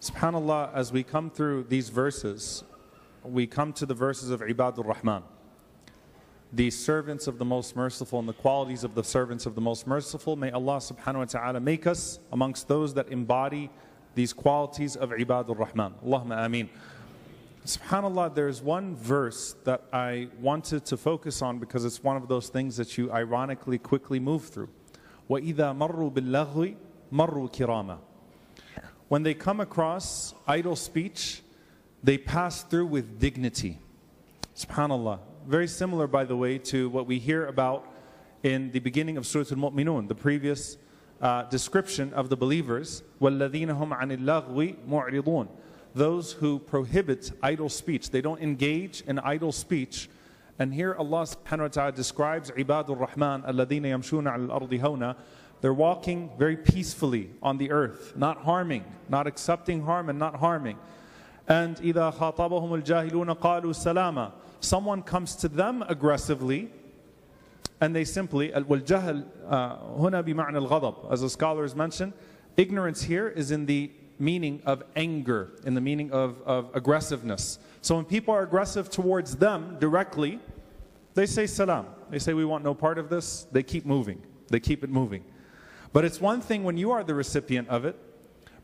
SubhanAllah, as we come through these verses, we come to the verses of Ibadur Rahman, the servants of the most merciful and the qualities of the servants of the most merciful. May Allah subhanahu wa ta'ala make us amongst those that embody these qualities of Ibadur Rahman. Allahumma ameen. SubhanAllah, there's one verse that I wanted to focus on because it's one of those things that you ironically quickly move through. وَإِذَا مَرُّوا بِاللَّغْوِ مَرُّوا كِرَامًا When they come across idle speech, they pass through with dignity. SubhanAllah. Very similar, by the way, to what we hear about in the beginning of Surah Al-Mu'minun, the previous uh, description of the believers. وَالَّذِينَ هُمْ عَنِ اللَّغْوِ مُعْرِضُونَ Those who prohibit idle speech. They don't engage in idle speech. And here Allah subhanahu wa ta'ala describes عِبَادُ الرَّحْمَنِ الَّذِينَ يَمْشُونَ عَلى الْأَرْضِ هَوْنًا They're walking very peacefully on the earth, not harming, not accepting harm and not harming. And إِذَا خَاطَبَهُمُ الْجَاهِلُونَ قَالُوا سَلَامًا Someone comes to them aggressively and they simply, والجهل هنا بمعنى الغضب As the scholars mentioned, ignorance here is in the meaning of anger, in the meaning of, of aggressiveness. So when people are aggressive towards them directly, they say salam. They say, we want no part of this. They keep moving. They keep it moving. But it's one thing when you are the recipient of it.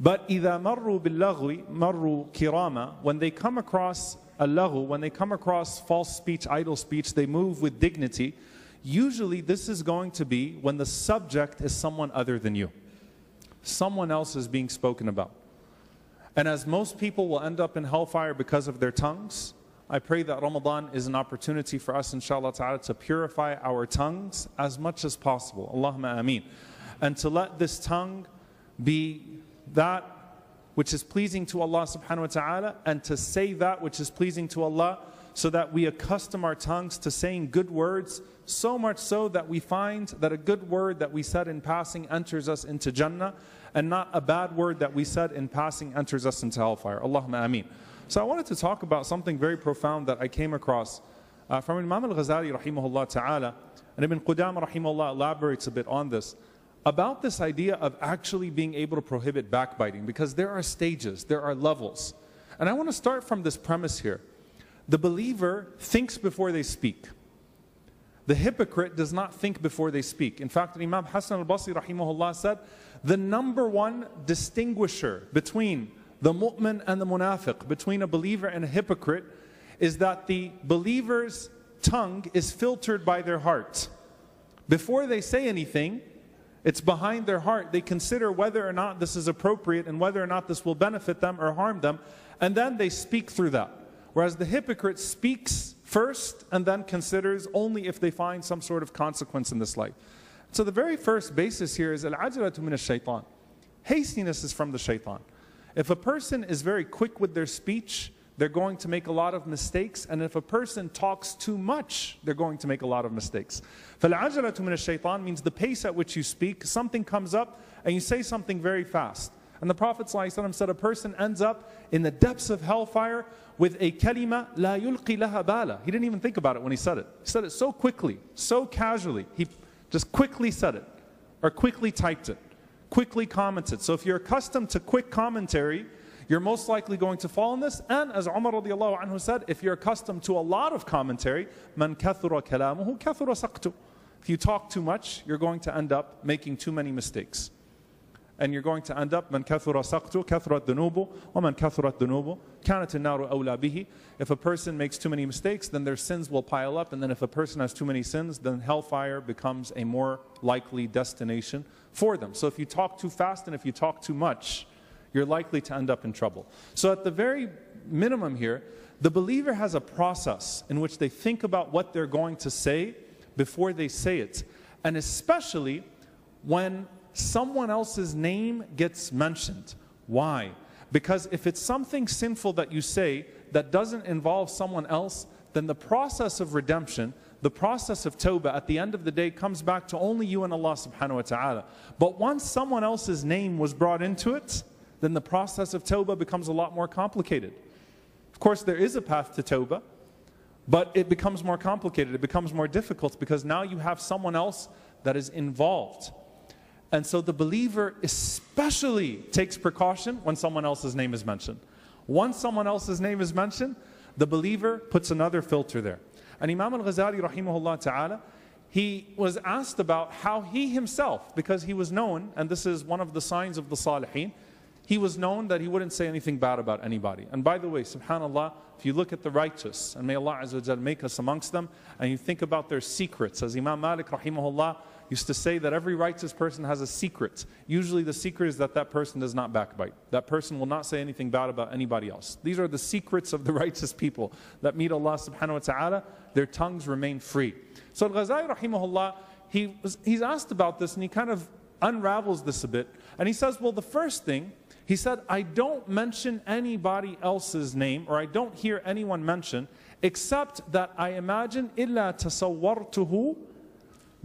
But إذا مروا باللغو مروا كراما When they come across a laghu, when they come across false speech, idle speech, they move with dignity. Usually this is going to be when the subject is someone other than you. Someone else is being spoken about. And as most people will end up in hellfire because of their tongues, I pray that Ramadan is an opportunity for us, inshallah ta'ala, to purify our tongues as much as possible. Allahumma ameen. And to let this tongue be that which is pleasing to Allah subhanahu wa ta'ala and to say that which is pleasing to Allah so that we accustom our tongues to saying good words so much so that we find that a good word that we said in passing enters us into Jannah and not a bad word that we said in passing enters us into hellfire. Allahumma ameen. So I wanted to talk about something very profound that I came across uh, from Imam al-Ghazali rahimahullah ta'ala and Ibn Qudama rahimahullah elaborates a bit on this about this idea of actually being able to prohibit backbiting because there are stages, there are levels. And I want to start from this premise here. The believer thinks before they speak. The hypocrite does not think before they speak. In fact, Imam Hassan al-Basri rahimahullah said, the number one distinguisher between the mu'min and the munafiq, between a believer and a hypocrite, is that the believer's tongue is filtered by their heart. Before they say anything, it's behind their heart. They consider whether or not this is appropriate and whether or not this will benefit them or harm them, and then they speak through that. Whereas the hypocrite speaks first and then considers only if they find some sort of consequence in this life. So the very first basis here is al-ajalatu min shaitan Hastiness is from the shaitan. If a person is very quick with their speech, they're going to make a lot of mistakes. And if a person talks too much, they're going to make a lot of mistakes. فَالْعَجَلَةُ مِنَ الشَّيْطَانِ means the pace at which you speak. Something comes up and you say something very fast. And the Prophet ﷺ said a person ends up in the depths of hellfire with a kalima la yulqi laha bala. He didn't even think about it when he said it. He said it so quickly, so casually. He just quickly said it or quickly typed it, quickly commented. So if you're accustomed to quick commentary, you're most likely going to fall in this. And as Umar radiallahu anhu said, if you're accustomed to a lot of commentary, man kathura kalamuhu kathura saqtu. If you talk too much, you're going to end up making too many mistakes. And you're going to end up man kathura saqtu kathurat dunubu wa man kathurat dunubu kanat naru awla bihi. If a person makes too many mistakes, then their sins will pile up. And then if a person has too many sins, then hellfire becomes a more likely destination for them. So if you talk too fast and if you talk too much, you're likely to end up in trouble. So, at the very minimum here, the believer has a process in which they think about what they're going to say before they say it. And especially when someone else's name gets mentioned. Why? Because if it's something sinful that you say that doesn't involve someone else, then the process of redemption, the process of tawbah at the end of the day comes back to only you and Allah subhanahu wa ta'ala. But once someone else's name was brought into it, then the process of Toba becomes a lot more complicated. Of course, there is a path to Toba, but it becomes more complicated. It becomes more difficult because now you have someone else that is involved. And so the believer especially takes precaution when someone else's name is mentioned. Once someone else's name is mentioned, the believer puts another filter there. And Imam al-Ghazali rahimahullah ta'ala, he was asked about how he himself, because he was known, and this is one of the signs of the Salihin, he was known that he wouldn't say anything bad about anybody. And by the way, subhanAllah, if you look at the righteous, and may Allah Azza make us amongst them, and you think about their secrets, as Imam Malik rahimahullah used to say that every righteous person has a secret. Usually the secret is that that person does not backbite. That person will not say anything bad about anybody else. These are the secrets of the righteous people that meet Allah subhanahu wa ta'ala. Their tongues remain free. So Al-Ghazali rahimahullah, he was, he's asked about this and he kind of unravels this a bit. And he says, well, the first thing, he said, I don't mention anybody else's name, or I don't hear anyone mention, except that I imagine, إِلَّا jari'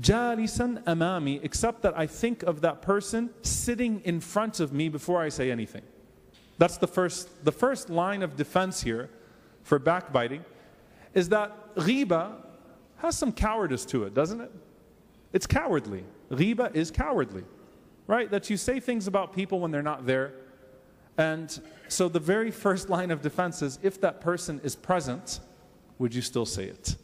جَالِسًا amami. Except that I think of that person sitting in front of me before I say anything. That's the first, the first line of defense here for backbiting, is that ghiba has some cowardice to it, doesn't it? It's cowardly. Ghiba is cowardly, right? That you say things about people when they're not there and so the very first line of defense is if that person is present, would you still say it?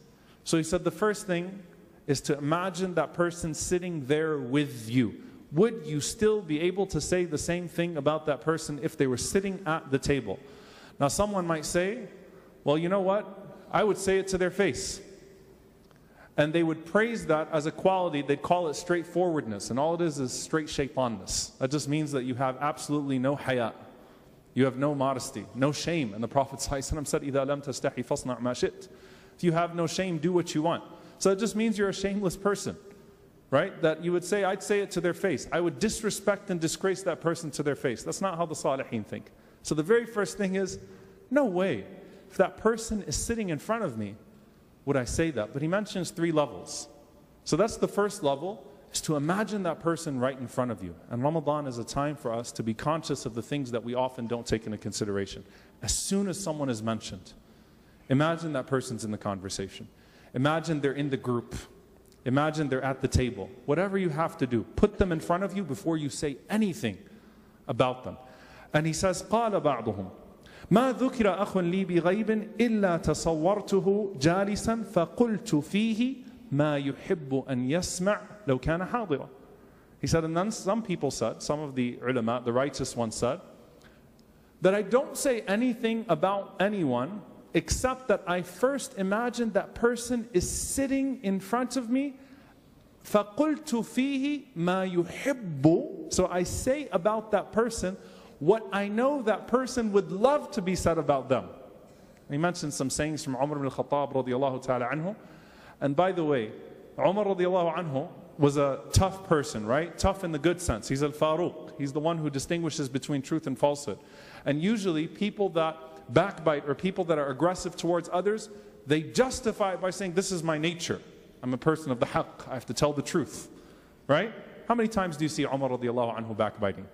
So he said the first thing is to imagine that person sitting there with you. Would you still be able to say the same thing about that person if they were sitting at the table? Now, someone might say, well, you know what? I would say it to their face. And they would praise that as a quality. They'd call it straightforwardness. And all it is is straight shaitanness. That just means that you have absolutely no hayat. You have no modesty, no shame. And the Prophet ﷺ said, إِذَا لَمْ تَسْتَحِي فَاصْنَعْ مَا شِئْتَ If you have no shame, do what you want. So it just means you're a shameless person, right? That you would say, I'd say it to their face. I would disrespect and disgrace that person to their face. That's not how the Salihin think. So the very first thing is, no way. If that person is sitting in front of me, would I say that? But he mentions three levels. So that's the first level, is to imagine that person right in front of you. And Ramadan is a time for us to be conscious of the things that we often don't take into consideration. As soon as someone is mentioned, imagine that person's in the conversation. Imagine they're in the group. Imagine they're at the table. Whatever you have to do, put them in front of you before you say anything about them. And he says, قال بعضهم ما ذكر أخ لي بغيب إلا تصورته جالسا فقلت فيه ما يحب أن يسمع لو كان حاضرا. He said, and then some people said, some of the ulama, the righteous ones said, that I don't say anything about anyone except that I first imagine that person is sitting in front of me. فَقُلْتُ فِيهِ مَا يُحِبُّ So I say about that person what I know that person would love to be said about them. He mentioned some sayings from Umar ibn al-Khattab radiallahu ta'ala anhu. and by the way, Umar radiallahu anhu was a tough person, right? Tough in the good sense. He's al-Faruq. He's the one who distinguishes between truth and falsehood. And usually people that backbite or people that are aggressive towards others, they justify it by saying, This is my nature. I'm a person of the haqq. I have to tell the truth. Right? How many times do you see Umar radiallahu anhu backbiting?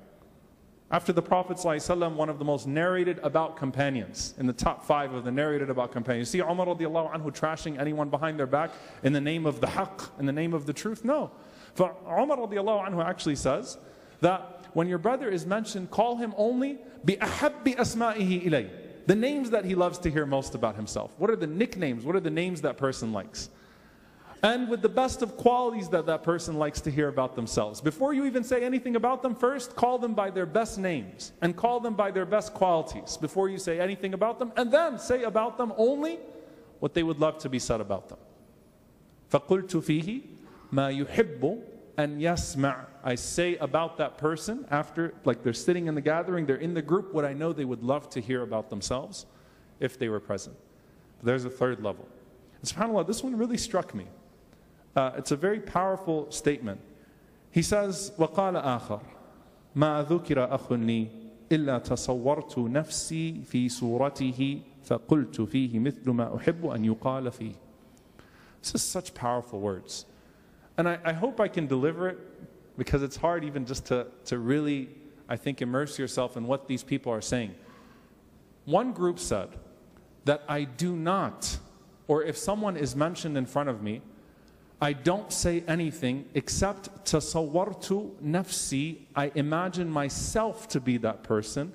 After the Prophet ﷺ, one of the most narrated about companions, in the top five of the narrated about companions. See Umar radiallahu anhu trashing anyone behind their back in the name of the haqq, in the name of the truth? No. For Umar radiallahu anhu actually says that when your brother is mentioned, call him only bi ahabbi asma'ihi ilay the names that he loves to hear most about himself. What are the nicknames? What are the names that person likes? And with the best of qualities that that person likes to hear about themselves. Before you even say anything about them, first call them by their best names and call them by their best qualities before you say anything about them. And then say about them only what they would love to be said about them. فَقُلْتُ فِيهِ مَا يُحِبُّ and yasma' I say about that person after, like they're sitting in the gathering, they're in the group, what I know they would love to hear about themselves if they were present. But there's a third level. And subhanAllah, this one really struck me. Uh, it's a very powerful statement. He says, وَقَالَ آخر ما ذكر أخ لي إلا تصورت نفسي في صورته فقلت فيه مثل ما أحب أن يقال فيه. This is such powerful words. And I, I hope I can deliver it because it's hard even just to, to really, I think, immerse yourself in what these people are saying. One group said that I do not, or if someone is mentioned in front of me, I don't say anything except tasawwartu nafsi. I imagine myself to be that person.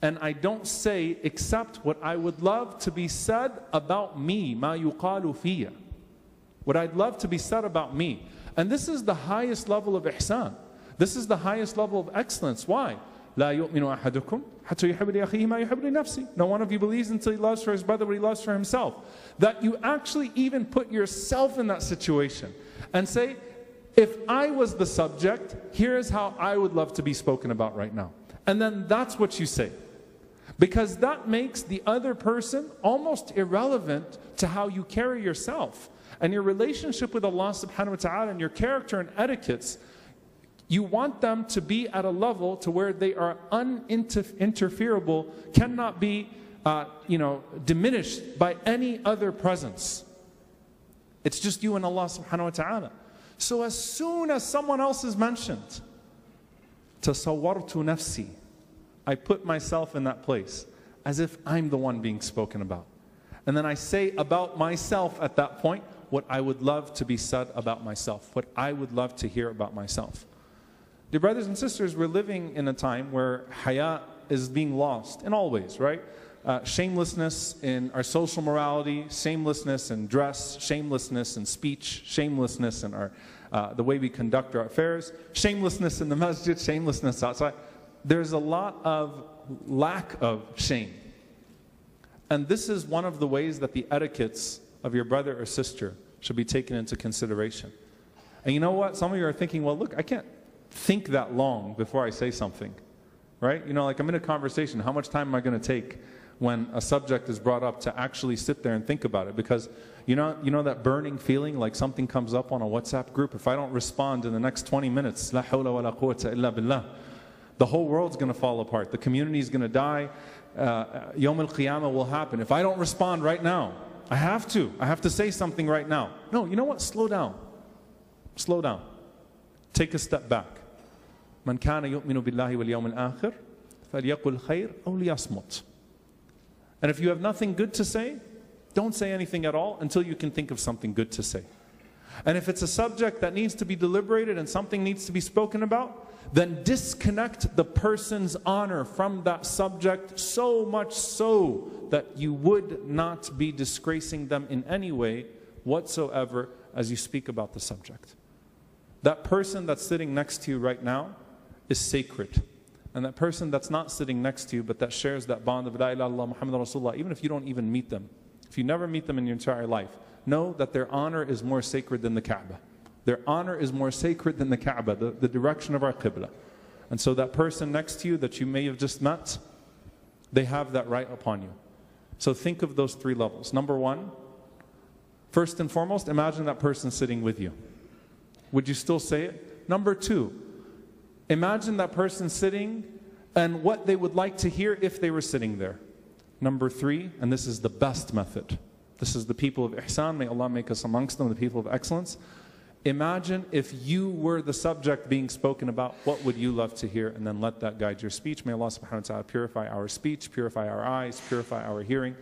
And I don't say except what I would love to be said about me, ma yuqalu. What I'd love to be said about me. And this is the highest level of ihsan. This is the highest level of excellence. Why? لا يؤمن أحدكم حتى يحب لأخيه ما يحب لنفسه. No one of you believes until he loves for his brother what he loves for himself. That you actually even put yourself in that situation and say, if I was the subject, here's how I would love to be spoken about right now. And then that's what you say. Because that makes the other person almost irrelevant to how you carry yourself. And your relationship with Allah subhanahu wa ta'ala and your character and etiquettes you want them to be at a level to where they are uninterferable, cannot be, uh, you know, diminished by any other presence. It's just you and Allah subhanahu wa ta'ala. So as soon as someone else is mentioned, tasawwartu nafsi, I put myself in that place as if I'm the one being spoken about. And then I say about myself at that point what I would love to be said about myself, what I would love to hear about myself. Dear brothers and sisters, we're living in a time where haya is being lost in all ways, right? Uh, shamelessness in our social morality, shamelessness in dress, shamelessness in speech, shamelessness in our, uh, the way we conduct our affairs, shamelessness in the masjid, shamelessness outside. There's a lot of lack of shame. And this is one of the ways that the etiquettes of your brother or sister should be taken into consideration. And you know what? Some of you are thinking, well, look, I can't think that long before I say something, right? You know, like I'm in a conversation, how much time am I going to take when a subject is brought up to actually sit there and think about it? Because you know, you know that burning feeling like something comes up on a WhatsApp group? If I don't respond in the next 20 minutes, la hawla wa la quwwata illa billah, the whole world's going to fall apart. The community is going to die. Uh, Yom al Qiyamah will happen. If I don't respond right now, I have to. I have to say something right now. No, you know what? Slow down. Slow down. Take a step back. من كان يؤمن بالله واليوم الآخر فليقل خير أو ليصمت. And if you have nothing good to say, don't say anything at all until you can think of something good to say. And if it's a subject that needs to be deliberated and something needs to be spoken about, then disconnect the person's honor from that subject so much so that you would not be disgracing them in any way whatsoever as you speak about the subject. That person that's sitting next to you right now, is sacred. And that person that's not sitting next to you, but that shares that bond of La ilaha Muhammad Rasulullah, even if you don't even meet them, if you never meet them in your entire life, know that their honor is more sacred than the Kaaba. Their honor is more sacred than the Kaaba, the, the direction of our Qibla. And so that person next to you that you may have just met, they have that right upon you. So think of those three levels. Number one, first and foremost, imagine that person sitting with you. Would you still say it? Number two, Imagine that person sitting and what they would like to hear if they were sitting there. Number three, and this is the best method. This is the people of ihsan. May Allah make us amongst them, the people of excellence. Imagine if you were the subject being spoken about, what would you love to hear? And then let that guide your speech. May Allah subhanahu wa ta'ala purify our speech, purify our eyes, purify our hearing.